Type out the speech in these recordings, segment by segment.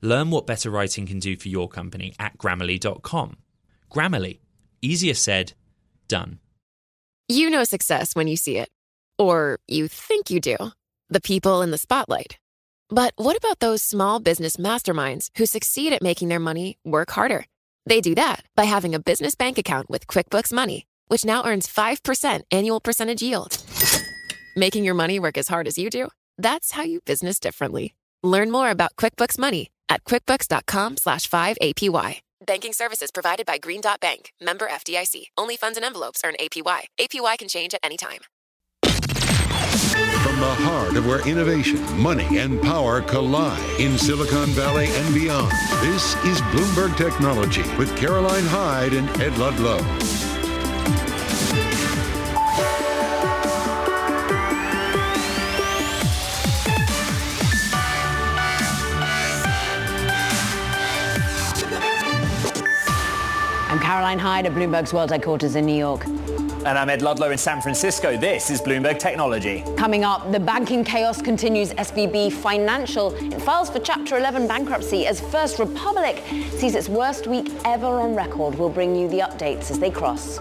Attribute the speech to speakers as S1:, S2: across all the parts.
S1: Learn what better writing can do for your company at grammarly.com. Grammarly, easier said, done.
S2: You know success when you see it. Or you think you do. The people in the spotlight. But what about those small business masterminds who succeed at making their money work harder? They do that by having a business bank account with QuickBooks Money, which now earns 5% annual percentage yield. Making your money work as hard as you do? That's how you business differently. Learn more about QuickBooks Money at quickbooks.com slash 5APY. Banking services provided by Green Dot Bank, member FDIC. Only funds and envelopes earn APY. APY can change at any time.
S3: From the heart of where innovation, money, and power collide in Silicon Valley and beyond, this is Bloomberg Technology with Caroline Hyde and Ed Ludlow.
S4: Caroline Hyde at Bloomberg's World Headquarters in New York.
S5: And I'm Ed Ludlow in San Francisco. This is Bloomberg Technology.
S4: Coming up, the banking chaos continues. SVB Financial it files for Chapter 11 bankruptcy as First Republic sees its worst week ever on record. We'll bring you the updates as they cross.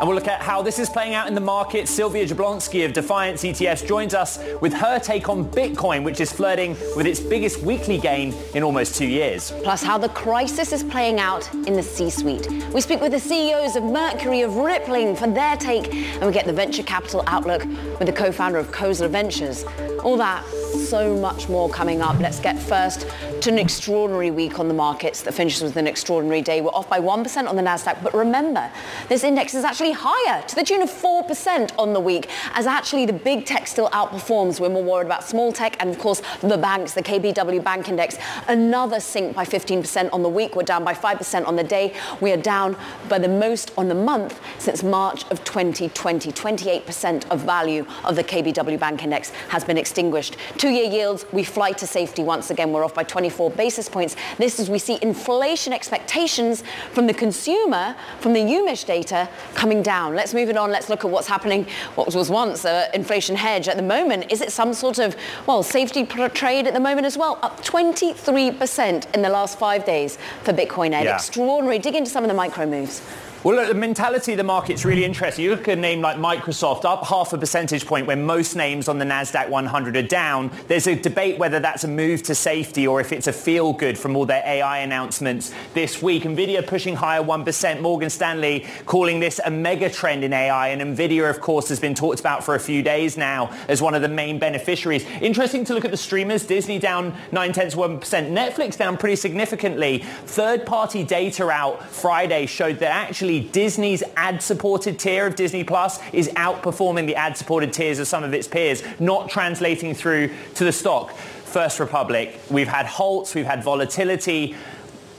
S5: And we'll look at how this is playing out in the market. Sylvia Jablonski of Defiance ETFs joins us with her take on Bitcoin, which is flirting with its biggest weekly gain in almost two years.
S4: Plus, how the crisis is playing out in the C-suite. We speak with the CEOs of Mercury, of Rippling for their take, and we get the venture capital outlook with the co-founder of Khosla Ventures. All that, so much more coming up. Let's get first to an extraordinary week on the markets that finishes with an extraordinary day. We're off by 1% on the Nasdaq, but remember, this index is actually higher to the tune of 4% on the week as actually the big tech still outperforms. We're more worried about small tech and of course the banks, the KBW Bank Index, another sink by 15% on the week. We're down by 5% on the day. We are down by the most on the month since March of 2020. 28% of value of the KBW Bank Index has been extinguished. Two-year yields, we fly to safety once again. We're off by 24 basis points. This is we see inflation expectations from the consumer, from the UMich data coming down. Let's move it on. Let's look at what's happening. What was once an inflation hedge at the moment. Is it some sort of, well, safety trade at the moment as well? Up 23% in the last five days for Bitcoin Ed. Yeah. Extraordinary. Dig into some of the micro moves.
S5: Well, look, the mentality of the market's really interesting. You look at a name like Microsoft, up half a percentage point when most names on the NASDAQ 100 are down. There's a debate whether that's a move to safety or if it's a feel good from all their AI announcements this week. NVIDIA pushing higher 1%. Morgan Stanley calling this a mega trend in AI. And NVIDIA, of course, has been talked about for a few days now as one of the main beneficiaries. Interesting to look at the streamers. Disney down 9 tenths 1%. Netflix down pretty significantly. Third-party data out Friday showed that actually actually Disney's ad-supported tier of Disney Plus is outperforming the ad-supported tiers of some of its peers, not translating through to the stock. First Republic, we've had halts, we've had volatility.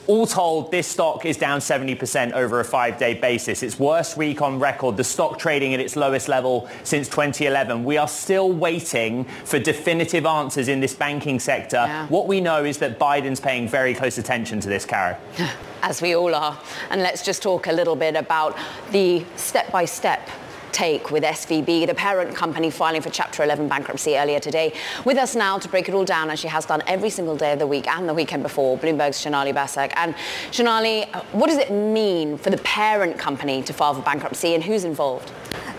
S5: All told, this stock is down 70% over a five-day basis. Its worst week on record, the stock trading at its lowest level since 2011. We are still waiting for definitive answers in this banking sector. Yeah. What we know is that Biden's paying very close attention to this, Caro.
S4: As we all are. And let's just talk a little bit about the step-by-step take with SVB, the parent company filing for Chapter 11 bankruptcy earlier today. With us now to break it all down, as she has done every single day of the week and the weekend before, Bloomberg's Sonali Basak. And Sonali, uh, what does it mean for the parent company to file for bankruptcy and who's involved?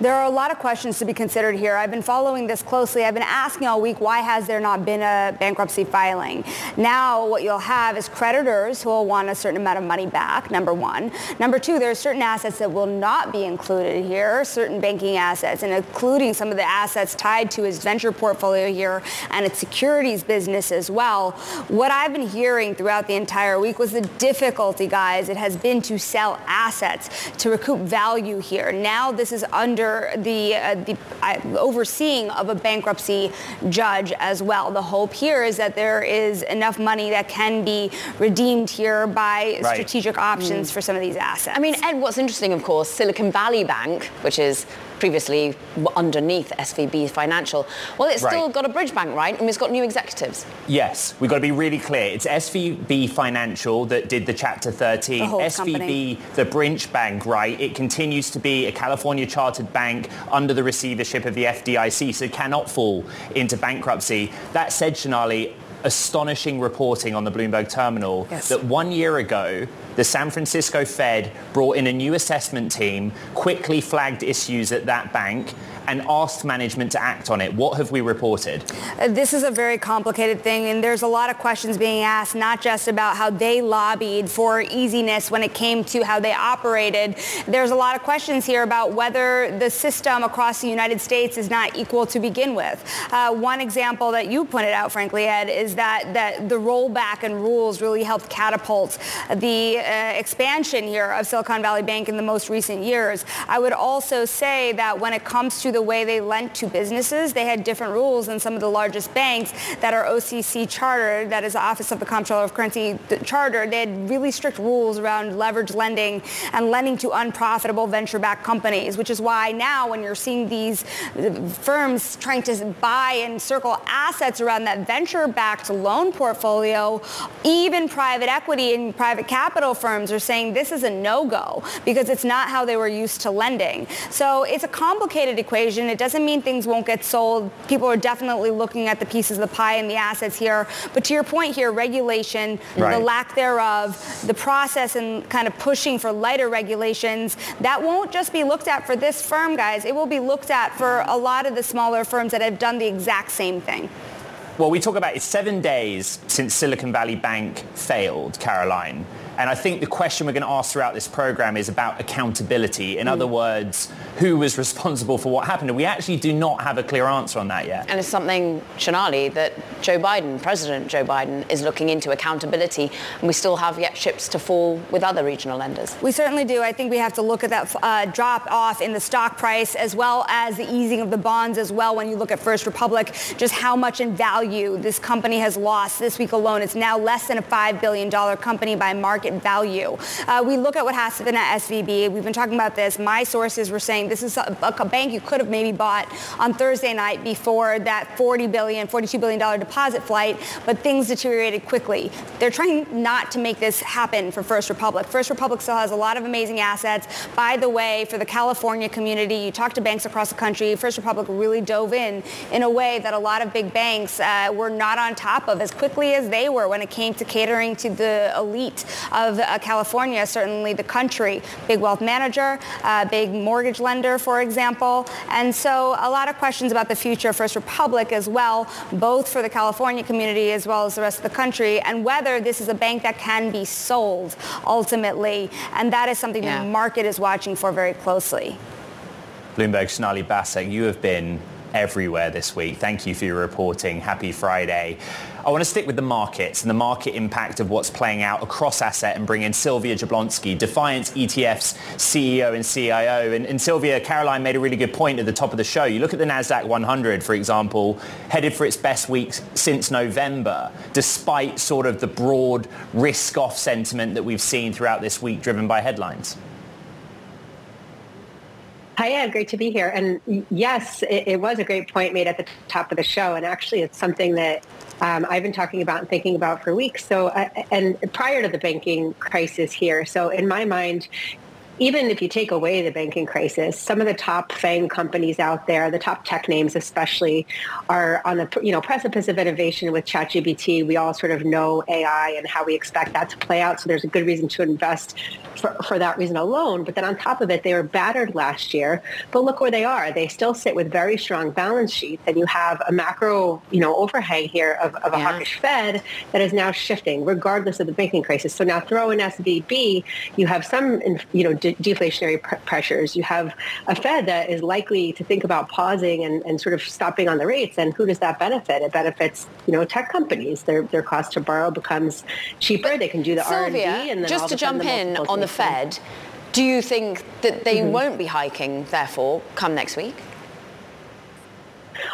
S6: There are a lot of questions to be considered here. I've been following this closely. I've been asking all week, why has there not been a bankruptcy filing? Now what you'll have is creditors who will want a certain amount of money back, number one. Number two, there are certain assets that will not be included here, certain banking assets, and including some of the assets tied to his venture portfolio here and its securities business as well. What I've been hearing throughout the entire week was the difficulty, guys, it has been to sell assets to recoup value here. Now this is under under the, uh, the uh, overseeing of a bankruptcy judge as well. The hope here is that there is enough money that can be redeemed here by right. strategic options mm. for some of these assets.
S4: I mean, Ed, what's interesting, of course, Silicon Valley Bank, which is previously underneath SVB Financial. Well, it's still got a bridge bank, right? And it's got new executives.
S5: Yes, we've got to be really clear. It's SVB Financial that did the Chapter 13.
S6: The SVB,
S5: company. the Bridge Bank, right? It continues to be a California chartered bank under the receivership of the FDIC, so cannot fall into bankruptcy. That said, Sonali, astonishing reporting on the Bloomberg terminal yes. that one year ago, the San Francisco Fed brought in a new assessment team, quickly flagged issues at that bank, and asked management to act on it. What have we reported?
S6: Uh, this is a very complicated thing, and there's a lot of questions being asked, not just about how they lobbied for easiness when it came to how they operated. There's a lot of questions here about whether the system across the United States is not equal to begin with. Uh, one example that you pointed out, frankly, Ed, is that, that the rollback and rules really helped catapult the uh, expansion here of Silicon Valley Bank in the most recent years. I would also say that when it comes to the way they lent to businesses. They had different rules than some of the largest banks that are OCC chartered, that is the Office of the Comptroller of Currency chartered. They had really strict rules around leverage lending and lending to unprofitable venture-backed companies, which is why now when you're seeing these firms trying to buy and circle assets around that venture-backed loan portfolio, even private equity and private capital firms are saying this is a no-go because it's not how they were used to lending. So it's a complicated equation equation. It doesn't mean things won't get sold. People are definitely looking at the pieces of the pie and the assets here. But to your point here, regulation, right. the lack thereof, the process and kind of pushing for lighter regulations, that won't just be looked at for this firm, guys. It will be looked at for a lot of the smaller firms that have done the exact same thing.
S5: Well, we talk about it seven days since Silicon Valley Bank failed, Caroline. And I think the question we're going to ask throughout this program is about accountability. In mm. other words, who was responsible for what happened? And we actually do not have a clear answer on that yet.
S4: And it's something, Sonali, that Joe Biden, President Joe Biden, is looking into accountability. And we still have yet chips to fall with other regional lenders.
S6: We certainly do. I think we have to look at that uh, drop off in the stock price as well as the easing of the bonds as well when you look at First Republic, just how much in value this company has lost this week alone. It's now less than a $5 billion company by market market value. Uh, we look at what has been at SVB. We've been talking about this. My sources were saying this is a, a bank you could have maybe bought on Thursday night before that 40 billion, 42 billion dollar deposit flight, but things deteriorated quickly. They're trying not to make this happen for First Republic. First Republic still has a lot of amazing assets. By the way, for the California community, you talk to banks across the country. First Republic really dove in in a way that a lot of big banks uh, were not on top of as quickly as they were when it came to catering to the elite of uh, California, certainly the country. Big wealth manager, uh, big mortgage lender, for example. And so a lot of questions about the future of First Republic as well, both for the California community as well as the rest of the country, and whether this is a bank that can be sold ultimately. And that is something yeah. the market is watching for very closely.
S5: Bloomberg Sonali Basak, you have been everywhere this week. Thank you for your reporting. Happy Friday. I want to stick with the markets and the market impact of what's playing out across asset and bring in Sylvia Jablonski, Defiance ETF's CEO and CIO. And, and Sylvia, Caroline made a really good point at the top of the show. You look at the NASDAQ 100, for example, headed for its best week since November, despite sort of the broad risk-off sentiment that we've seen throughout this week driven by headlines.
S7: Hi, Ed. Great to be here. And yes, it, it, was a great point made at the top of the show. And actually, it's something that um, I've been talking about and thinking about for weeks. So, uh, and prior to the banking crisis here. So in my mind, even if you take away the banking crisis, some of the top FANG companies out there, the top tech names especially, are on the you know precipice of innovation with ChatGPT. We all sort of know AI and how we expect that to play out. So there's a good reason to invest for, for that reason alone. But then on top of it, they were battered last year. But look where they are. They still sit with very strong balance sheets. And you have a macro, you know, overhang here of, of a yeah. hawkish Fed that is now shifting regardless of the banking crisis. So now throw in SVB, you have some, you know, de- deflationary pr- pressures. You have a Fed that is likely to think about pausing and, and sort of stopping on the rates. And who does that benefit? It benefits, you know, tech companies. Their, their cost to borrow becomes cheaper. They can do the
S4: Sylvia,
S7: R&D. And then
S4: just to jump in on the Fed, Do you think that they
S7: Mm-hmm.
S4: won't be hiking, therefore, come next week?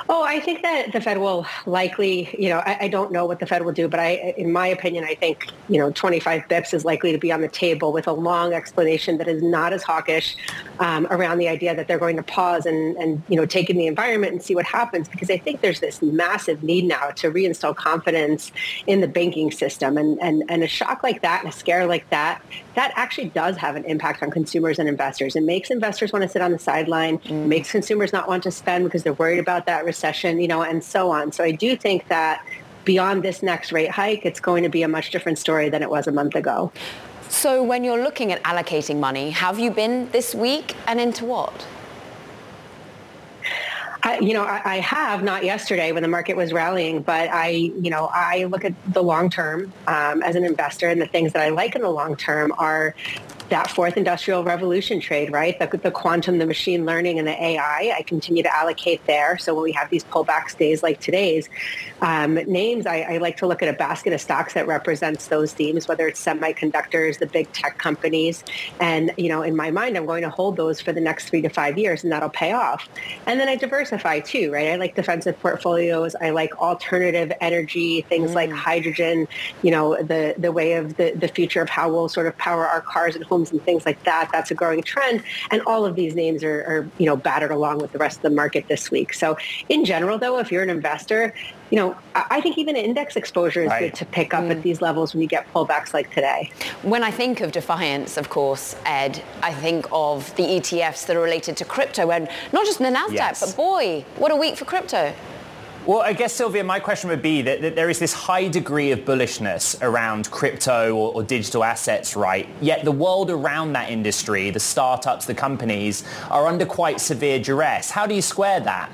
S7: Oh, I think that the Fed will likely, you know, I, I, don't know what the Fed will do, but I, in my opinion, I think, you know, 25 bips is likely to be on the table with a long explanation that is not as hawkish um, around the idea that they're going to pause and, and, you know, take in the environment and see what happens. Because I think there's this massive need now to reinstall confidence in the banking system. And, and, and a shock like that and a scare like that, that actually does have an impact on consumers and investors. It makes investors want to sit on the sideline, mm. makes consumers not want to spend because they're worried about that recession, you know, and so on. So I do think that beyond this next rate hike, it's going to be a much different story than it was a month ago.
S4: So when you're looking at allocating money, have you been this week and into what?
S7: You know, I, I, have not yesterday when the market was rallying, but I, you know, I look at the long term um, as an investor, and the things that I like in the long term are that fourth industrial revolution trade, right? The, the, quantum, the machine learning, and the AI. I continue to allocate there. So when we have these pullbacks days like today's, um, names, I, I, like to look at a basket of stocks that represents those themes, whether it's semiconductors, the big tech companies. And, you know, in my mind, I'm going to hold those for the next three to five years, and that'll pay off. And then I diversify too, right? I like defensive portfolios. I like alternative energy, things mm. like hydrogen, you know, the, the way of the, the future of how we'll sort of power our cars and homes and things like that. That's a growing trend. And all of these names are, are, you know, battered along with the rest of the market this week. So in general, though, if you're an investor, you know, I think even index exposure is right. good to pick up mm. at these levels when you get pullbacks like today.
S4: When I think of Defiance, of course, Ed, I think of the ETFs that are related to crypto and not just the NASDAQ, yes. but boy, what a week for crypto.
S5: Well, I guess, Sylvia, my question would be that, that, there is this high degree of bullishness around crypto or, or, digital assets, right? Yet the world around that industry, the startups, the companies, are under quite severe duress. How do you square that?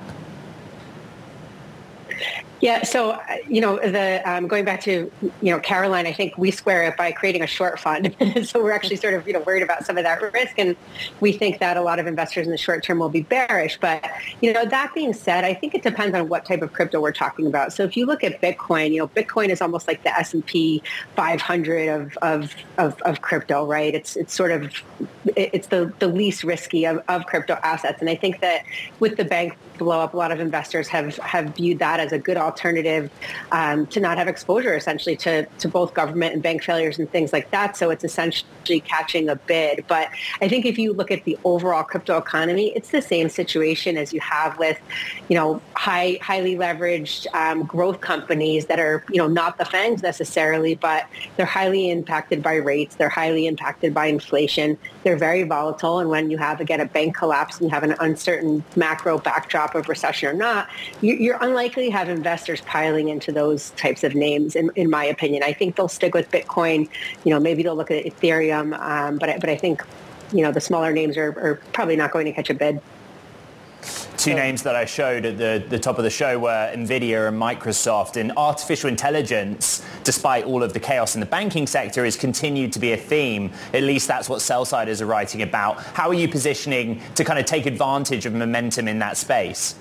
S7: Yeah, so you know, the um, going back to you know Caroline, I think we square it by creating a short fund. so we're actually sort of you know worried about some of that risk, and we think that a lot of investors in the short term will be bearish. But you know, that being said, I think it depends on what type of crypto we're talking about. So if you look at Bitcoin, you know, Bitcoin is almost like the S and P 500 of, of of of crypto, right? It's it's sort of it's the the least risky of, of crypto assets, and I think that with the bank blow up, a lot of investors have have viewed that as a good alternative alternative um, to not have exposure essentially to, to both government and bank failures and things like that. So it's essentially catching a bid. But I think if you look at the overall crypto economy, it's the same situation as you have with, you know, high, highly leveraged um, growth companies that are, you know, not the FANGs necessarily, but they're highly impacted by rates. They're highly impacted by inflation. They're very volatile. And when you have, again, a bank collapse and you have an uncertain macro backdrop of recession or not, you're unlikely to have investors piling into those types of names, in, in my opinion. I think they'll stick with Bitcoin. You know, maybe they'll look at Ethereum, um, but, but I think, you know, the smaller names are, are probably not going to catch a bid.
S5: Two names that I showed at the, the top of the show were NVIDIA and Microsoft. And artificial intelligence, despite all of the chaos in the banking sector, has continued to be a theme. At least that's what sell-siders are writing about. How are you positioning to kind of take advantage of momentum in that space?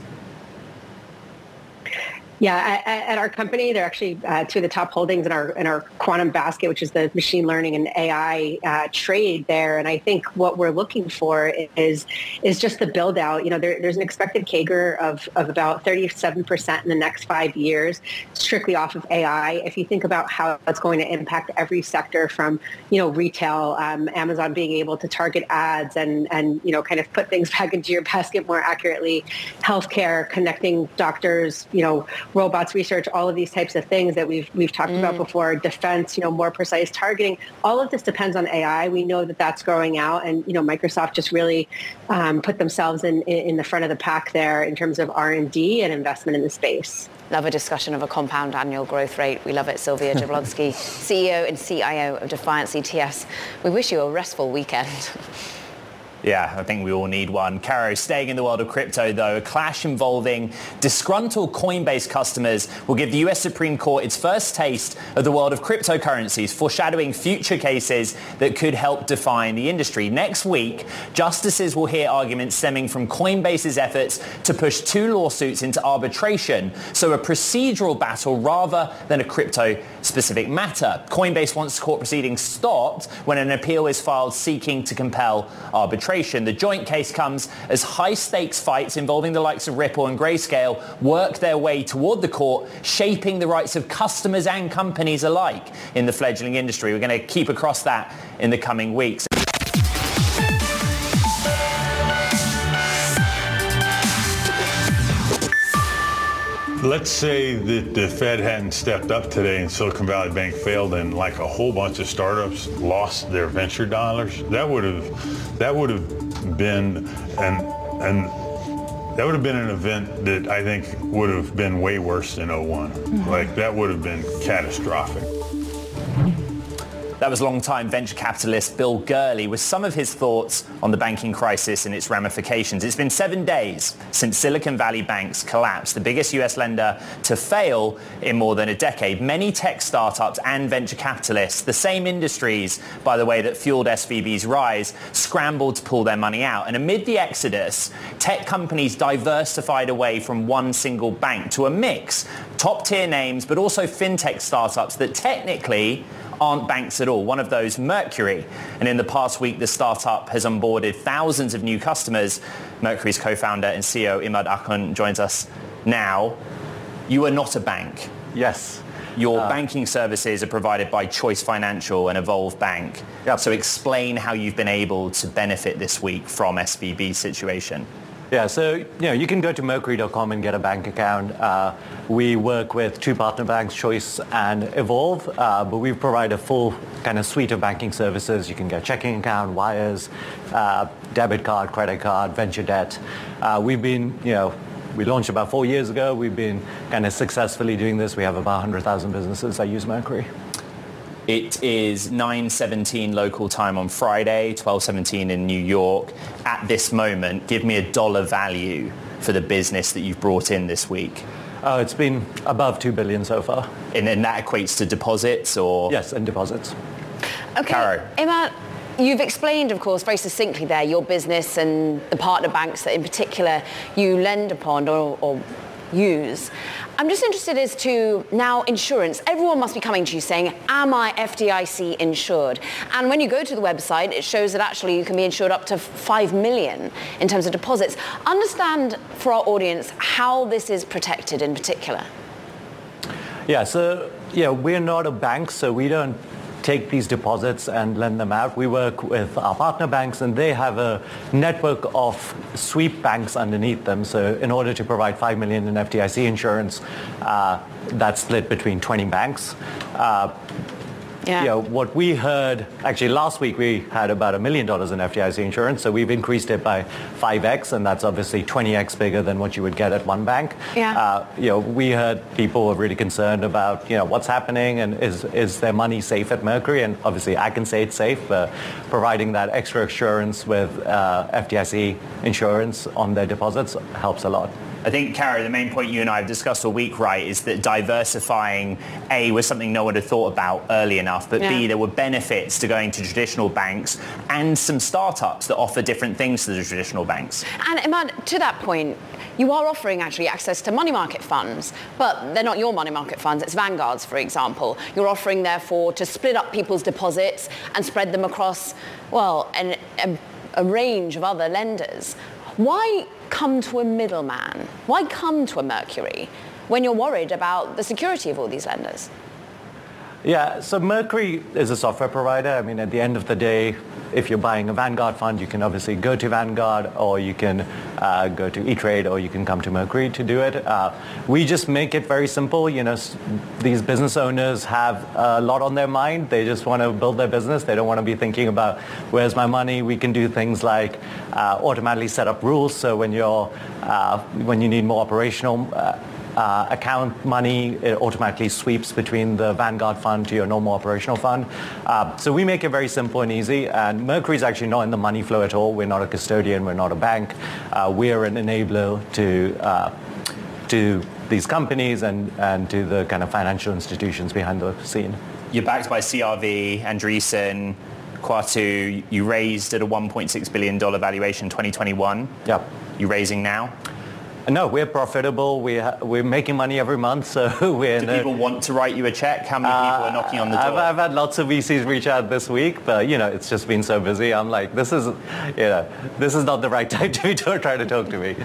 S7: Yeah, at, our company, they're actually uh, two of the top holdings in our in our quantum basket, which is the machine learning and AI uh, trade there. And I think what we're looking for is is just the build out. You know, there, there's an expected CAGR of, of about 37 percent in the next five years, strictly off of AI. If you think about how it's going to impact every sector, from you know retail, um, Amazon being able to target ads and and you know kind of put things back into your basket more accurately, healthcare, connecting doctors, you know robots research, all of these types of things that we've we've talked mm. about before, defense, you know, more precise targeting. All of this depends on AI. We know that that's growing out, and you know, Microsoft just really um, put themselves in in the front of the pack there in terms of R and D and investment in the space.
S4: Love a discussion of a compound annual growth rate. We love it. Sylvia Jablonski, CEO and CIO of Defiance ETFs. We wish you a restful weekend.
S5: Yeah, I think we all need one. Caro, staying in the world of crypto though, a clash involving disgruntled Coinbase customers will give the US Supreme Court its first taste of the world of cryptocurrencies, foreshadowing future cases that could help define the industry. Next week, justices will hear arguments stemming from Coinbase's efforts to push two lawsuits into arbitration, so a procedural battle rather than a crypto-specific matter. Coinbase wants court proceedings stopped when an appeal is filed seeking to compel arbitration arbitration. The joint case comes as high-stakes fights involving the likes of Ripple and Grayscale work their way toward the court, shaping the rights of customers and companies alike in the fledgling industry. We're going to keep across that in the coming weeks.
S8: Let's say that the Fed hadn't stepped up today and Silicon Valley Bank failed and like a whole bunch of startups lost their venture dollars. That would have that would have been an an that would have been an event that I think would have been way worse than 1 mm-hmm. Like that would have been catastrophic.
S5: That was longtime venture capitalist Bill Gurley with some of his thoughts on the banking crisis and its ramifications. It's been seven days since Silicon Valley banks collapsed, the biggest US lender to fail in more than a decade. Many tech startups and venture capitalists, the same industries, by the way, that fueled SVB's rise, scrambled to pull their money out. And amid the exodus, tech companies diversified away from one single bank to a mix, top tier names, but also fintech startups that technically aren't banks at all. One of those, Mercury. And in the past week, the startup has onboarded thousands of new customers. Mercury's co-founder and CEO Immad Akhund joins us now. You are not a bank.
S9: Yes.
S5: Your uh, banking services are provided by Choice Financial and Evolve Bank. Yep. So explain how you've been able to benefit this week from SVB's situation.
S9: Yeah, so you know you can go to mercury.com and get a bank account. Uh, we work with two partner banks, Choice and Evolve, uh, but we provide a full kind of suite of banking services. You can get checking account, wires, uh, debit card, credit card, venture debt. Uh, we've been, you know, we launched about four years ago. We've been kind of successfully doing this. We have about 100,000 businesses that use Mercury.
S5: It is 9.17 local time on Friday, 12.17 in New York. At this moment, give me a dollar value for the business that you've brought in this week.
S9: Oh, it's been above 2 billion so far.
S5: And then that equates to deposits or?
S9: Yes, and deposits.
S4: Okay, Caro. Emma, You've explained, of course, very succinctly there your business and the partner banks that in particular you lend upon or, or use. I'm just interested as to now insurance. Everyone must be coming to you saying, am I FDIC insured? And when you go to the website, it shows that actually you can be insured up to 5 million in terms of deposits. Understand for our audience how this is protected in particular.
S9: Yeah, so yeah, we're not a bank, so we don't take these deposits and lend them out. We work with our partner banks and they have a network of sweep banks underneath them. So in order to provide 5 million in FDIC insurance, uh, that's split between 20 banks. Uh, yeah. You know, what we heard, actually last week we had about a million dollars in FDIC insurance, so we've increased it by 5x, and that's obviously 20x bigger than what you would get at one bank.
S4: Yeah. Uh,
S9: you know, we heard people were really concerned about, you know, what's happening and is, is their money safe at Mercury? And obviously I can say it's safe, but providing that extra assurance with uh, FDIC insurance on their deposits helps a lot.
S5: I think, Caro, the main point you and I have discussed all week, right, is that diversifying, A, was something no one had thought about early enough, but yeah. B, there were benefits to going to traditional banks and some startups that offer different things to the traditional banks.
S4: And Immad, to that point, you are offering actually access to money market funds, but they're not your money market funds, it's Vanguard's, for example. You're offering, therefore, to split up people's deposits and spread them across, well, an, a, a range of other lenders. Why come to a middleman? Why come to a Mercury when you're worried about the security of all these lenders?
S9: Yeah, so Mercury is a software provider. I mean, at the end of the day, if you're buying a Vanguard fund, you can obviously go to Vanguard or you can uh, go to E-Trade or you can come to Mercury to do it. Uh, we just make it very simple. You know, these business owners have a lot on their mind. They just want to build their business. They don't want to be thinking about where's my money. We can do things like uh, automatically set up rules. So when you're, uh, when you need more operational uh, account money it automatically sweeps between the Vanguard fund to your normal operational fund. Uh, so we make it very simple and easy. And Mercury is actually not in the money flow at all. We're not a custodian. We're not a bank. Uh, we're an enabler to uh, to these companies and, and to the kind of financial institutions behind the scene.
S5: You're backed by CRV, Andreessen, Coatue. You raised at a $1.6 billion valuation in 2021.
S9: Yeah.
S5: You raising now?
S9: No, we're profitable. We're, we're making money every month, so we're...
S5: Do people want to write you a check? How many people uh, are knocking on the door?
S9: I've, I've, had lots of VCs reach out this week, but, you know, it's just been so busy. I'm like, this is, you know, this is not the right time to be trying to talk to me.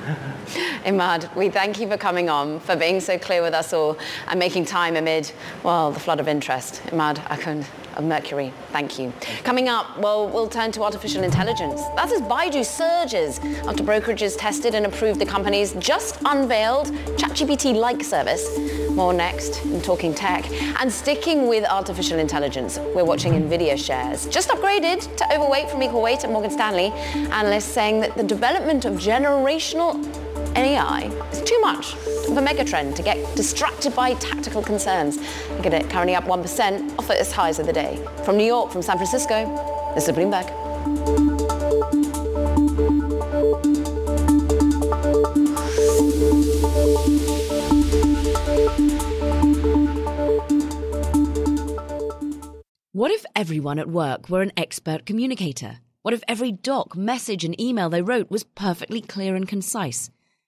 S4: Immad, we thank you for coming on, for being so clear with us all, and making time amid, well, the flood of interest. Immad Akhund of Mercury. Thank you. Coming up, well, we'll turn to artificial intelligence. That's as Baidu surges after brokerages tested and approved the company's just unveiled ChatGPT-like service. More next in Talking Tech. And sticking with artificial intelligence, we're watching NVIDIA shares. Just upgraded to overweight from equal weight at Morgan Stanley. Analysts saying that the development of generational AI is too much of a megatrend to get distracted by tactical concerns. Look at it, currently up 1% off at its highs of the day. From New York, from San Francisco, this is Bloomberg.
S10: What if everyone at work were an expert communicator? What if every doc, message, and email they wrote was perfectly clear and concise?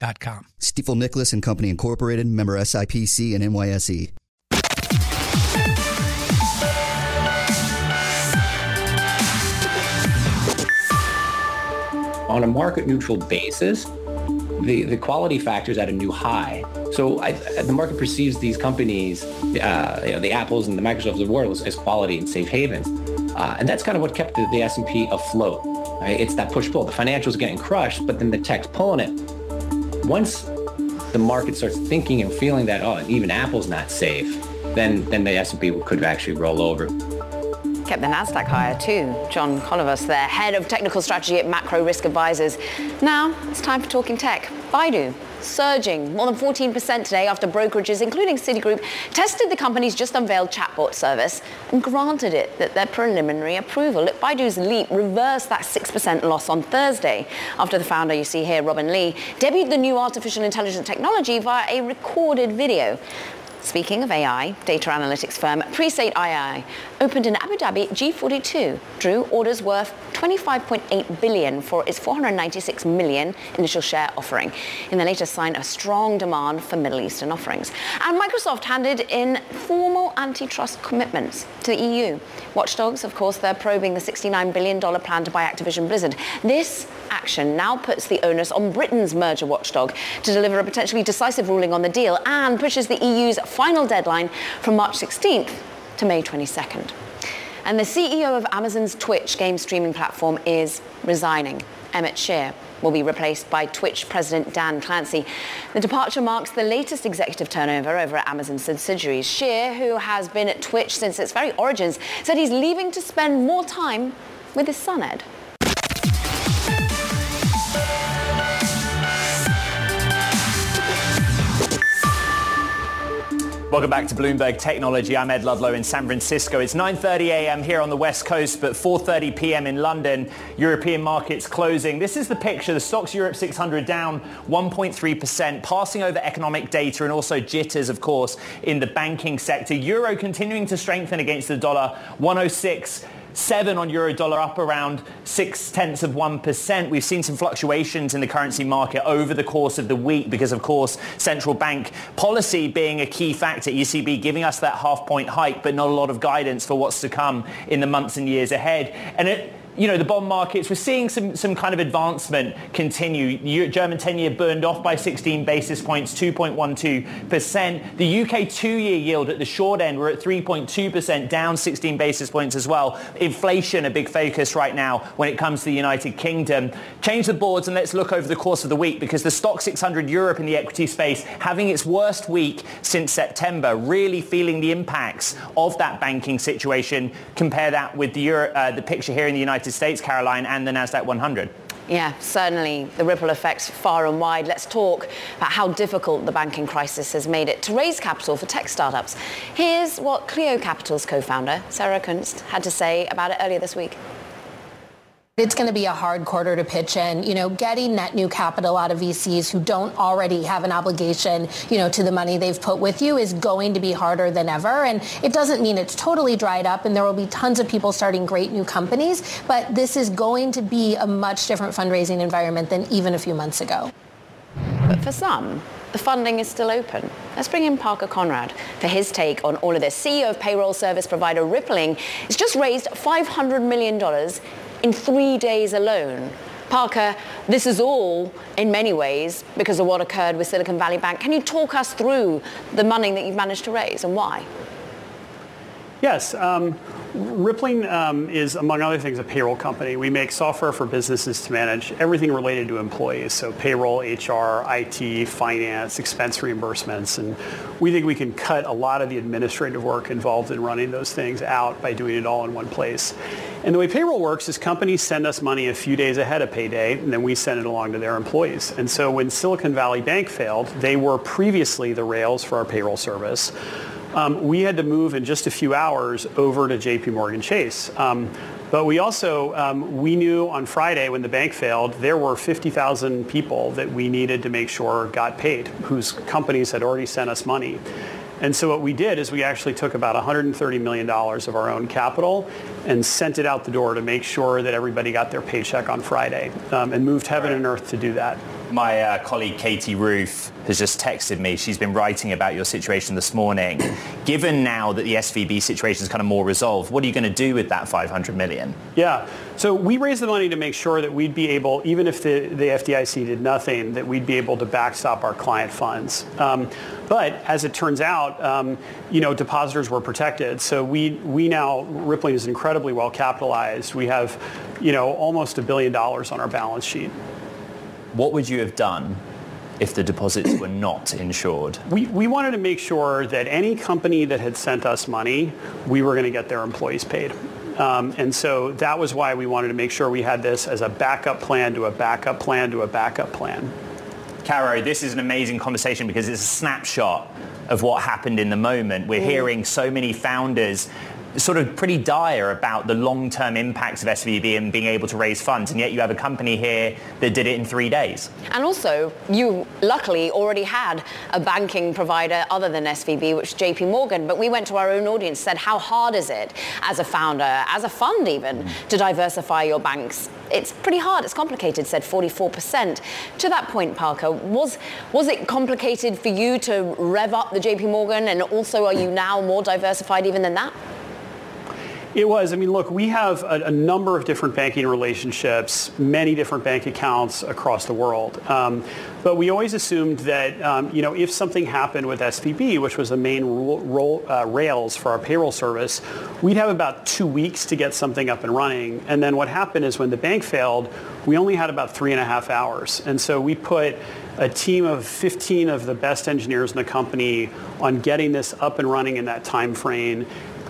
S11: Stifel.com.
S12: Stifel Nicolaus and Company Incorporated, member SIPC and NYSE.
S13: On a market neutral basis, the, the quality factor is at a new high. So I, the market perceives these companies, uh, you know, the Apples and the Microsofts of the world as, as quality and safe havens. Uh, and that's kind of what kept the, the S&P afloat. Right? It's that push-pull. The financials getting crushed, but then the tech's pulling it once the market starts thinking and feeling that, oh, even Apple's not safe, then, then the S&P could actually roll over.
S4: Kept the Nasdaq higher too. John Kolovos, there, head of technical strategy at Macro Risk Advisors. Now it's time for talking tech. Baidu surging more than 14% today after brokerages, including Citigroup, tested the company's just unveiled chatbot service and granted it that their preliminary approval. Look, Baidu's leap reversed that 6% loss on Thursday after the founder, you see here, Robin Li, debuted the new artificial intelligence technology via a recorded video. Speaking of AI, data analytics firm Presight AI opened in Abu Dhabi G42, drew orders worth 25.8 billion for its 496 million initial share offering in the latest sign of strong demand for Middle Eastern offerings. And Microsoft handed in formal antitrust commitments to the EU. Watchdogs, of course, they're probing the $69 billion plan to buy Activision Blizzard. This action now puts the onus on Britain's merger watchdog to deliver a potentially decisive ruling on the deal and pushes the EU's final deadline from March 16th to May 22nd. And the CEO of Amazon's Twitch game streaming platform is resigning. Emmett Shear will be replaced by Twitch president Dan Clancy. The departure marks the latest executive turnover over at Amazon subsidiaries. Shear, who has been at Twitch since its very origins, said he's leaving to spend more time with his son Ed.
S5: Welcome back to Bloomberg Technology. I'm Ed Ludlow in San Francisco. It's 9.30 a.m. here on the West Coast, but 4.30 p.m. in London. European markets closing. This is the picture. The Stoxx Europe 600 down 1.3%, passing over economic data and also jitters, of course, in the banking sector. Euro continuing to strengthen against the dollar, 106 seven on euro dollar up around six tenths of 1%. We've seen some fluctuations in the currency market over the course of the week because of course central bank policy being a key factor. ECB giving us that half point hike but not a lot of guidance for what's to come in the months and years ahead. And it you know, the bond markets, we're seeing some, some kind of advancement continue. German 10-year burned off by 16 basis points, 2.12%. The UK two-year yield at the short end, we're at 3.2%, down 16 basis points as well. Inflation, a big focus right now when it comes to the United Kingdom. Change the boards and let's look over the course of the week because the Stoxx 600 Europe in the equity space having its worst week since September, really feeling the impacts of that banking situation. Compare that with the, Euro, uh, the picture here in the United United States, Caroline, and the NASDAQ 100.
S4: Yeah, certainly the ripple effects far and wide. Let's talk about how difficult the banking crisis has made it to raise capital for tech startups. Here's what Cleo Capital's co-founder, Sarah Kunst, had to say about it earlier this week.
S14: It's going to be a hard quarter to pitch in. You know, getting net new capital out of VCs who don't already have an obligation, you know, to the money they've put with you is going to be harder than ever. And it doesn't mean it's totally dried up and there will be tons of people starting great new companies, but this is going to be a much different fundraising environment than even a few months ago.
S4: But for some, the funding is still open. Let's bring in Parker Conrad for his take on all of this. CEO of payroll service provider Rippling has just raised $500 million in three days alone. Parker, this is all in many ways because of what occurred with Silicon Valley Bank. Can you talk us through the money that you've managed to raise and why?
S15: Yes. Um, Rippling um, is, among other things, a payroll company. We make software for businesses to manage everything related to employees, so payroll, HR, IT, finance, expense reimbursements, and we think we can cut a lot of the administrative work involved in running those things out by doing it all in one place. And the way payroll works is companies send us money a few days ahead of payday, and then we send it along to their employees. And so when Silicon Valley Bank failed, they were previously the rails for our payroll service. Um, we had to move in just a few hours over to JP Morgan Chase. Um, but we also, um, we knew on Friday when the bank failed, there were 50,000 people that we needed to make sure got paid, whose companies had already sent us money. And so what we did is we actually took about $130 million of our own capital and sent it out the door to make sure that everybody got their paycheck on Friday um, and moved heaven and earth to do that.
S5: My uh, colleague Katie Roof has just texted me. She's been writing about your situation this morning. Given now that the SVB situation is kind of more resolved, what are you going to do with that 500 million?
S15: Yeah. So we raised the money to make sure that we'd be able, even if the, the FDIC did nothing, that we'd be able to backstop our client funds. Um, but as it turns out, um, you know, depositors were protected. So we, we now, Rippling is incredibly well capitalized. We have, you know, almost a billion dollars on our balance sheet.
S5: What would you have done if the deposits were not insured?
S15: We, we wanted to make sure that any company that had sent us money, we were going to get their employees paid. Um, and so that was why we wanted to make sure we had this as a backup plan to a backup plan to a backup plan.
S5: Caro, this is an amazing conversation because it's a snapshot of what happened in the moment. We're mm. hearing so many founders sort of pretty dire about the long-term impacts of SVB and being able to raise funds, and yet you have a company here that did it in three days.
S4: And also, you luckily already had a banking provider other than SVB, which is JP Morgan, but we went to our own audience, said, how hard is it as a founder, as a fund even, to diversify your banks? It's pretty hard, it's complicated, said 44%. To that point, Parker, was, was it complicated for you to rev up the JP Morgan, and also are you now more diversified even than that?
S15: It was. I mean, look, we have a, a, number of different banking relationships, many different bank accounts across the world. Um, but we always assumed that, um, you know, if something happened with SVB, which was the main uh, rails for our payroll service, we'd have about two weeks to get something up and running. And then what happened is when the bank failed, we only had about three and a half hours. And so we put a team of 15 of the best engineers in the company on getting this up and running in that time frame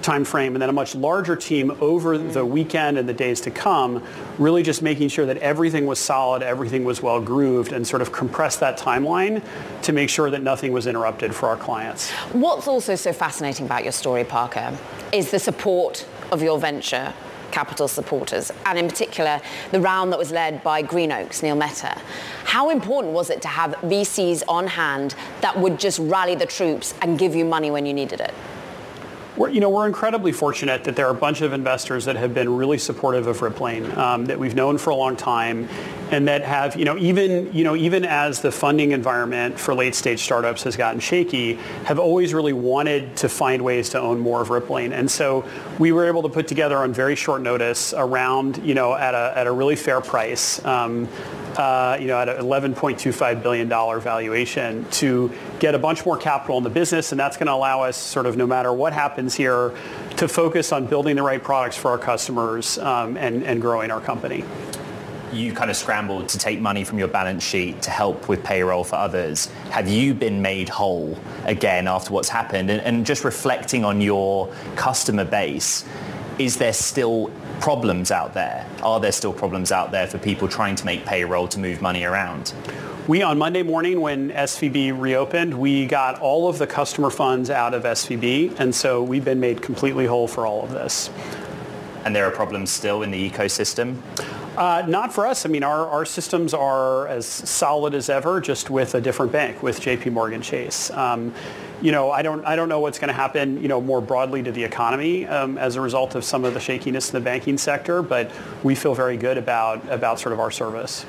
S15: time frame and then a much larger team over the weekend and the days to come, really just making sure that everything was solid, everything was well grooved and sort of compress that timeline to make sure that nothing was interrupted for our clients.
S4: What's also so fascinating about your story, Parker, is the support of your venture capital supporters, and in particular, the round that was led by Greenoaks, Neil Mehta. How important was it to have VCs on hand that would just rally the troops and give you money when you needed it?
S15: We're, you know, we're incredibly fortunate that there are a bunch of investors that have been really supportive of Rippling, um, that we've known for a long time, and that have, you know, even, you know, even as the funding environment for late stage startups has gotten shaky, have always really wanted to find ways to own more of Rippling. And so we were able to put together on very short notice around, you know, at a, at a really fair price, um, uh, you know, at an $11.25 billion valuation to get a bunch more capital in the business. And that's going to allow us sort of no matter what happens here to focus on building the right products for our customers um, and, and growing our company
S5: you kind of scrambled to take money from your balance sheet to help with payroll for others. Have you been made whole again after what's happened? And, and, just reflecting on your customer base, is there still problems out there? Are there still problems out there for people trying to make payroll to move money around?
S15: We, on Monday morning when SVB reopened, we got all of the customer funds out of SVB, and so we've been made completely whole for all of this.
S5: And there are problems still in the ecosystem?
S15: Uh, not for us. I mean, our, our systems are as solid as ever, just with a different bank, with JP Morgan Chase. Um, you know, I don't, I don't know what's going to happen, you know, more broadly to the economy um, as a result of some of the shakiness in the banking sector, but we feel very good about, about sort of our service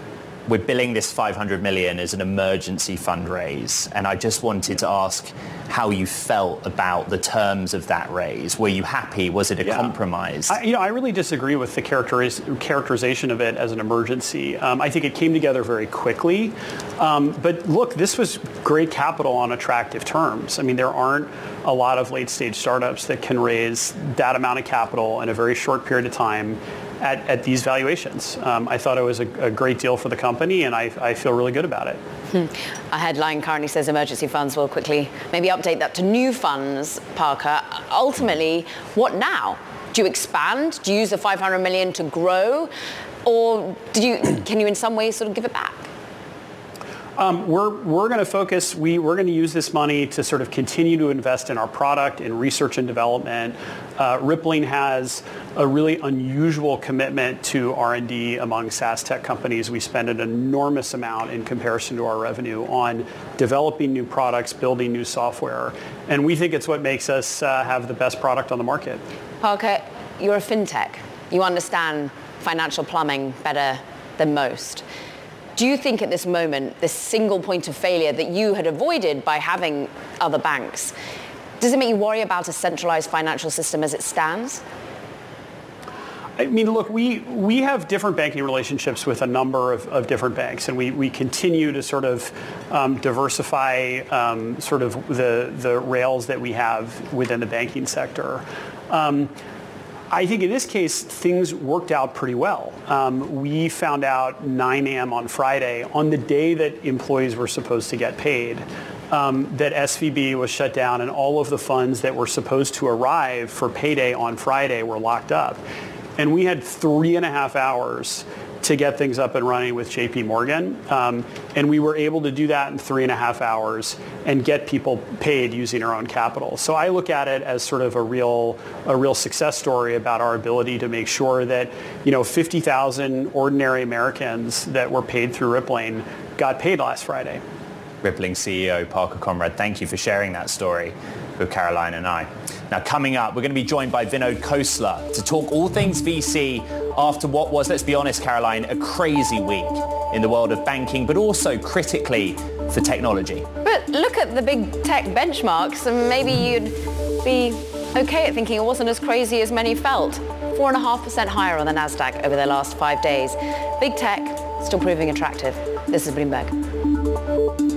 S5: we're billing this 500 million as an emergency fundraise and I just wanted to ask how you felt about the terms of that raise. Were you happy? Was it a yeah. compromise?
S15: I, you know, I really disagree with the characteriz- characterization of it as an emergency. Um, I think it came together very quickly. Um, but look, this was great capital on attractive terms. I mean, there aren't a lot of late stage startups that can raise that amount of capital in a very short period of time at, at these valuations. Um, I thought it was a, a, great deal for the company, and I, I feel really good about it.
S4: Hmm. A headline currently says emergency funds will quickly maybe update that to new funds, Parker. Ultimately, what now? Do you expand? Do you use the 500 million to grow? Or do you, can you in some way sort of give it back?
S15: Um, we're we're going to focus. We we're going to use this money to sort of continue to invest in our product, in research and development. Uh, Rippling has a really unusual commitment to R&D among SaaS tech companies. We spend an enormous amount in comparison to our revenue on developing new products, building new software, and we think it's what makes us uh, have the best product on the market.
S4: Parker, you're a fintech. You understand financial plumbing better than most. Do you think at this moment, this single point of failure that you had avoided by having other banks, does it make you worry about a centralized financial system as it stands?
S15: I mean, look, we, we have different banking relationships with a number of, of different banks, and we, we continue to sort of um, diversify um, sort of the, the rails that we have within the banking sector. Um, I think in this case, things worked out pretty well. Um, we found out 9 a.m. on Friday, on the day that employees were supposed to get paid, um, that SVB was shut down and all of the funds that were supposed to arrive for payday on Friday were locked up. And we had three and a half hours to get things up and running with JP Morgan. Um, and we were able to do that in three and a half hours and get people paid using our own capital. So I look at it as sort of a real, a real success story about our ability to make sure that, you know, 50,000 ordinary Americans that were paid through Rippling got paid last Friday.
S5: Rippling CEO Parker Conrad, thank you for sharing that story with Caroline and I. Now, coming up, we're going to be joined by Vinod Khosla to talk all things VC after what was, let's be honest, Caroline, a crazy week in the world of banking, but also critically for technology.
S4: But look at the big tech benchmarks and maybe you'd be okay at thinking it wasn't as crazy as many felt. 4.5% higher on the NASDAQ over the last five days. Big tech still proving attractive. This is Bloomberg.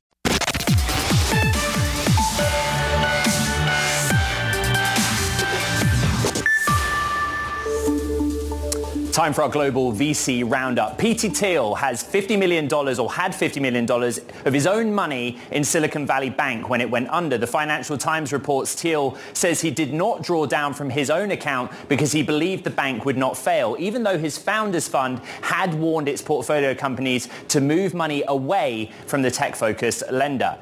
S5: Time for our global VC roundup. Peter Thiel has $50 million or had $50 million of his own money in Silicon Valley Bank when it went under. The Financial Times reports Thiel says he did not draw down from his own account because he believed the bank would not fail, even though his founders fund had warned its portfolio companies to move money away from the tech-focused lender.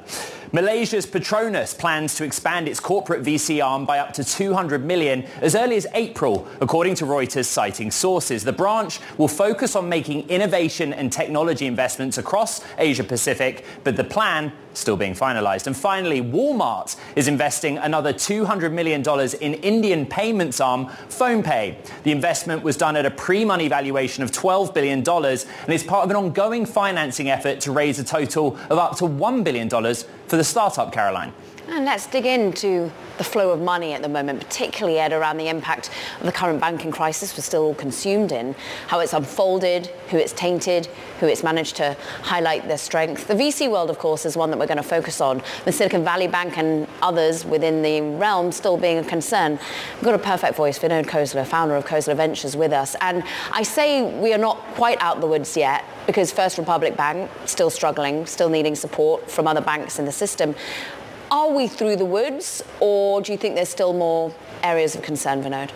S5: Malaysia's Petronas plans to expand its corporate VC arm by up to 200 million as early as April, according to Reuters citing sources. The branch will focus on making innovation and technology investments across Asia Pacific, but the plan still being finalized. And finally, Walmart is investing another $200 million in Indian payments arm PhonePe. The investment was done at a pre-money valuation of $12 billion and is part of an ongoing financing effort to raise a total of up to $1 billion for the startup, Caroline.
S4: And let's dig into the flow of money at the moment, particularly, Ed, around the impact of the current banking crisis we're still all consumed in, how it's unfolded, who it's tainted, who it's managed to highlight their strength. The VC world, of course, is one that we're going to focus on. The Silicon Valley Bank and others within the realm still being a concern. We've got a perfect voice, Vinod Khosla, founder of Khosla Ventures, with us. And I say we are not quite out the woods yet because First Republic Bank still struggling, still needing support from other banks in the system. Are we through the woods, or do you think there's still more areas of concern, Vinod?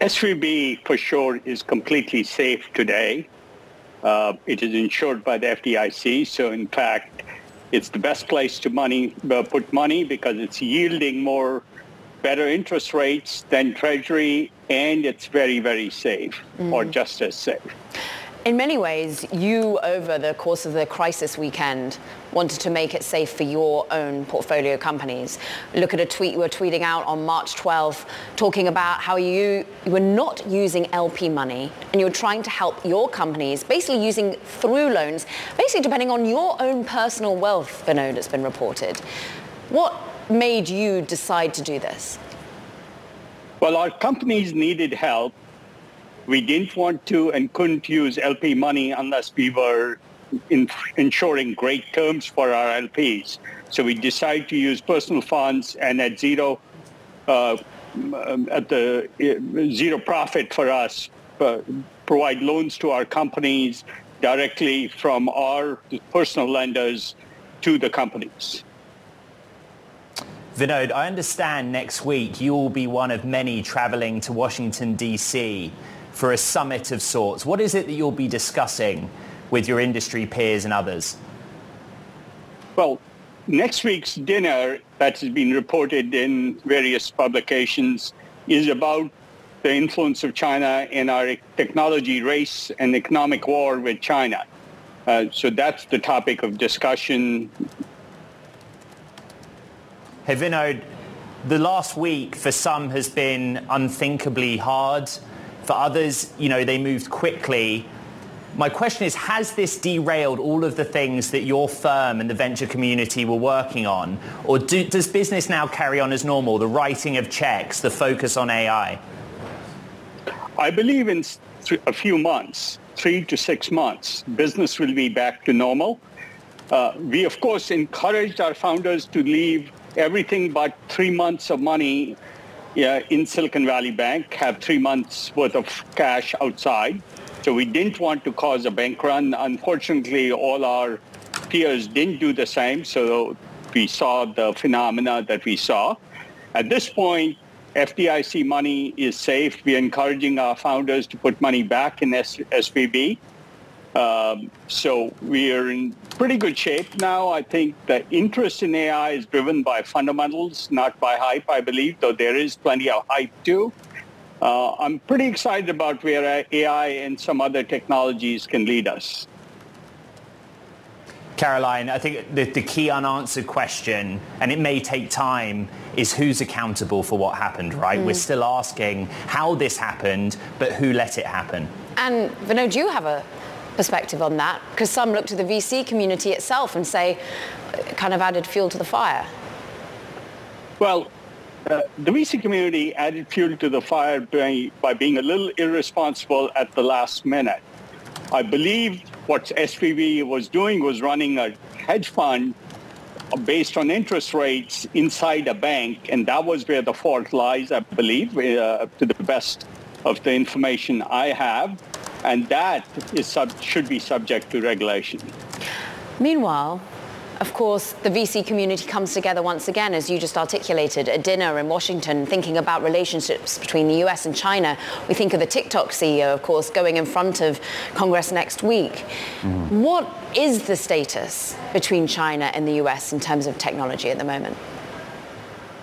S16: SVB for sure is completely safe today. Uh, it is insured by the FDIC, so in fact, it's the best place to money uh, put money because it's yielding more better interest rates than Treasury, and it's very, very safe, mm. or just as safe.
S4: In many ways, you, over the course of the crisis weekend, wanted to make it safe for your own portfolio companies. Look at a tweet you were tweeting out on March 12th, talking about how you, you were not using LP money and you were trying to help your companies, basically using through loans, basically depending on your own personal wealth, Vinod, it's been reported. What made you decide to do this?
S16: Well, our companies needed help we didn't want to and couldn't use LP money unless we were in, ensuring great terms for our LPs. So we decided to use personal funds and at zero, uh, at the uh, zero profit for us, uh, provide loans to our companies directly from our personal lenders to the companies.
S5: Vinod, I understand next week you will be one of many traveling to Washington, D.C for a summit of sorts. What is it that you'll be discussing with your industry peers and others?
S16: Well, next week's dinner that has been reported in various publications is about the influence of China in our technology race and economic war with China. Uh, so that's the topic of discussion.
S5: Hey, Vinod, the last week for some has been unthinkably hard. For others, you know, they moved quickly. My question is, has this derailed all of the things that your firm and the venture community were working on? Or do, does business now carry on as normal, the writing of checks, the focus on AI?
S16: I believe in a few months, three to six months, business will be back to normal. Uh, we, of course, encouraged our founders to leave everything but three months of money yeah, in Silicon Valley Bank have three months worth of cash outside. So we didn't want to cause a bank run. Unfortunately, all our peers didn't do the same. So we saw the phenomena that we saw. At this point, FDIC money is safe. We're encouraging our founders to put money back in S- SVB. Um, so we are in pretty good shape now. I think the interest in AI is driven by fundamentals, not by hype, I believe, though there is plenty of hype too. Uh, I'm pretty excited about where AI and some other technologies can lead us.
S5: Caroline, I think the, the, key unanswered question, and it may take time, is who's accountable for what happened, right? Mm. We're still asking how this happened, but who let it happen?
S4: And Vinod, do you have a perspective on that? Because some look to the VC community itself and say, kind of added fuel to the fire.
S16: Well, uh, the VC community added fuel to the fire by, by being a little irresponsible at the last minute. I believe what SVB was doing was running a hedge fund based on interest rates inside a bank, and that was where the fault lies, I believe, uh, to the best of the information I have and that is sub- should be subject to regulation.
S4: Meanwhile, of course, the VC community comes together once again, as you just articulated, a dinner in Washington, thinking about relationships between the US and China. We think of the TikTok CEO, of course, going in front of Congress next week. Mm. What is the status between China and the US in terms of technology at the moment?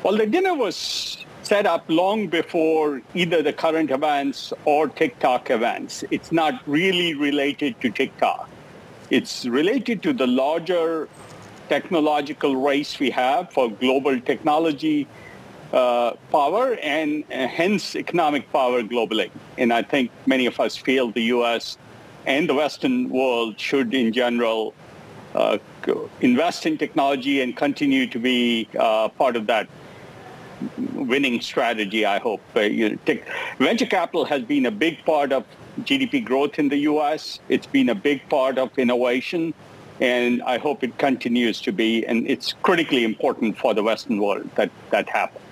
S16: Well, the dinner was set up long before either the current events or TikTok events. It's not really related to TikTok. It's related to the larger technological race we have for global technology uh, power and uh, hence economic power globally. And I think many of us feel the U.S. and the Western world should in general uh, invest in technology and continue to be uh, part of that winning strategy, I hope. Uh, you take, venture capital has been a big part of GDP growth in the U.S. It's been a big part of innovation, and I hope it continues to be. And it's critically important for the Western world that that happens.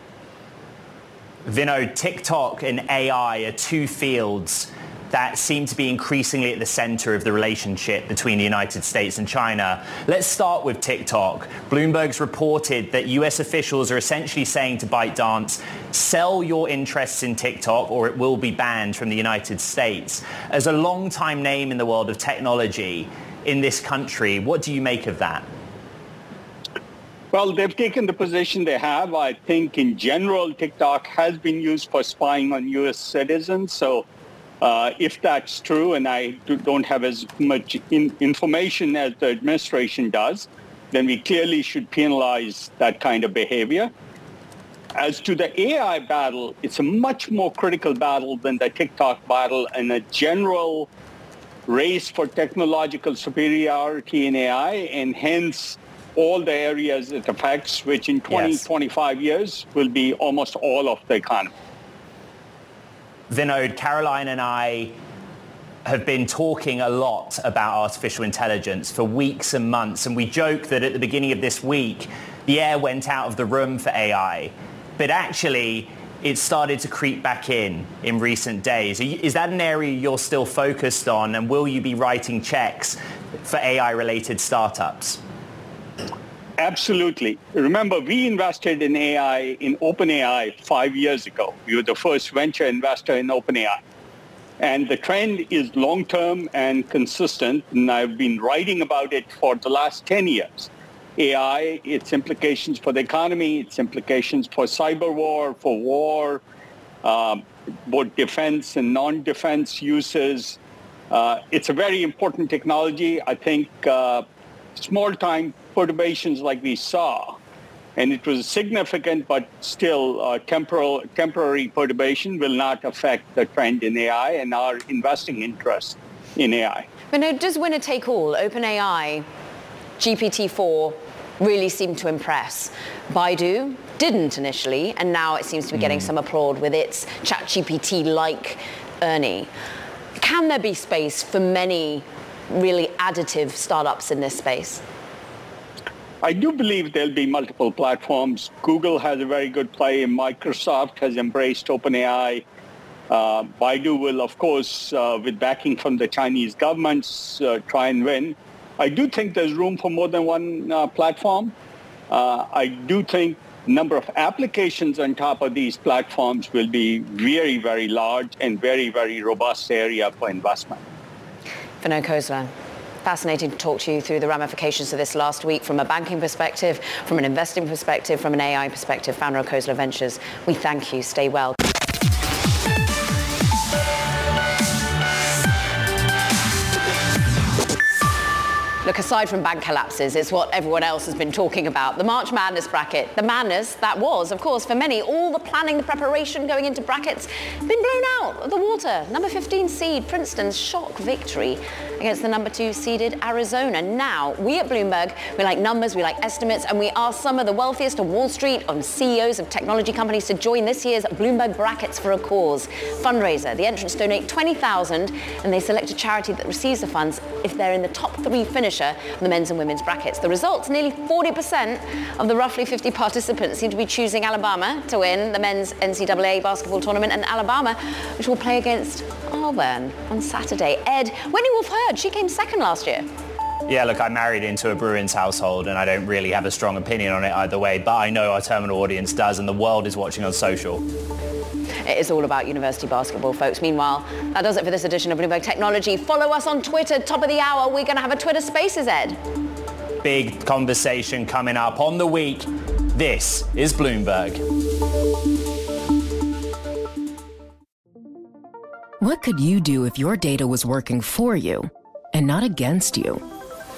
S5: Vinod, TikTok and AI are two fields that seem to be increasingly at the center of the relationship between the United States and China. Let's start with TikTok. Bloomberg's reported that US officials are essentially saying to ByteDance, sell your interests in TikTok or it will be banned from the United States. As a long-time name in the world of technology in this country, what do you make of that?
S16: Well, they've taken the position they have. I think in general, TikTok has been used for spying on U.S. citizens. So uh, if that's true, and I don't have as much in information as the administration does, then we clearly should penalize that kind of behavior. As to the AI battle, it's a much more critical battle than the TikTok battle and a general race for technological superiority in AI, and hence all the areas it affects, which in 20, yes. 25 years will be almost all of the economy.
S5: Vinod, Caroline and I have been talking a lot about artificial intelligence for weeks and months, and we joke that at the beginning of this week, the air went out of the room for AI. But actually, it started to creep back in in recent days. Is that an area you're still focused on, and will you be writing checks for AI-related startups?
S16: Absolutely. Remember, we invested in AI, in OpenAI five years ago. We were the first venture investor in OpenAI. And the trend is long-term and consistent, and I've been writing about it for the last 10 years. AI, its implications for the economy, its implications for cyber war, for war, um, both defense and non-defense uses. Uh, it's a very important technology. I think uh, small-time perturbations like we saw, and it was significant but still uh, temporal, temporary perturbation will not affect the trend in AI and our investing interest in AI.
S4: But now, does winner take all? OpenAI, GPT-4 really seemed to impress. Baidu didn't initially, and now it seems to be getting mm. some applaud with its ChatGPT-like Ernie. Can there be space for many really additive startups in this space?
S16: I do believe there'll be multiple platforms. Google has a very good play. Microsoft has embraced OpenAI. Uh, Baidu will, of course, uh, with backing from the Chinese governments, uh, try and win. I do think there's room for more than one uh, platform. Uh, I do think number of applications on top of these platforms will be very, very large and very, very robust area for investment.
S4: Vinod Khosla. Fascinating to talk to you through the ramifications of this last week from a banking perspective, from an investing perspective, from an AI perspective. Founder of Khosla Ventures, we thank you. Stay well. Look, aside from bank collapses, it's what everyone else has been talking about. The March Madness bracket. The madness that was, of course, for many, all the planning, the preparation going into brackets, been blown out of the water. Number 15 seed, Princeton's shock victory against the number two seeded Arizona. Now, we at Bloomberg, we like numbers, we like estimates, and we asked some of the wealthiest on Wall Street and CEOs of technology companies to join this year's Bloomberg Brackets for a Cause fundraiser. The entrants donate 20,000 and they select a charity that receives the funds if they're in the top three the men's and women's brackets. The results, nearly 40% of the roughly 50 participants seem to be choosing Alabama to win the men's NCAA basketball tournament and Alabama, which will play against Auburn on Saturday. Ed, Whitney Wolfe Herd, she came second last year.
S5: Yeah, look, I married into a Bruins household and I don't really have a strong opinion on it either way, but I know our terminal audience does and the world is watching on social.
S4: It is all about university basketball, folks. Meanwhile, that does it for this edition of Bloomberg Technology. Follow us on Twitter, top of the hour. We're going to have a Twitter Spaces, Ed.
S5: Big conversation coming up on the week. This is Bloomberg.
S17: What could you do if your data was working for you and not against you?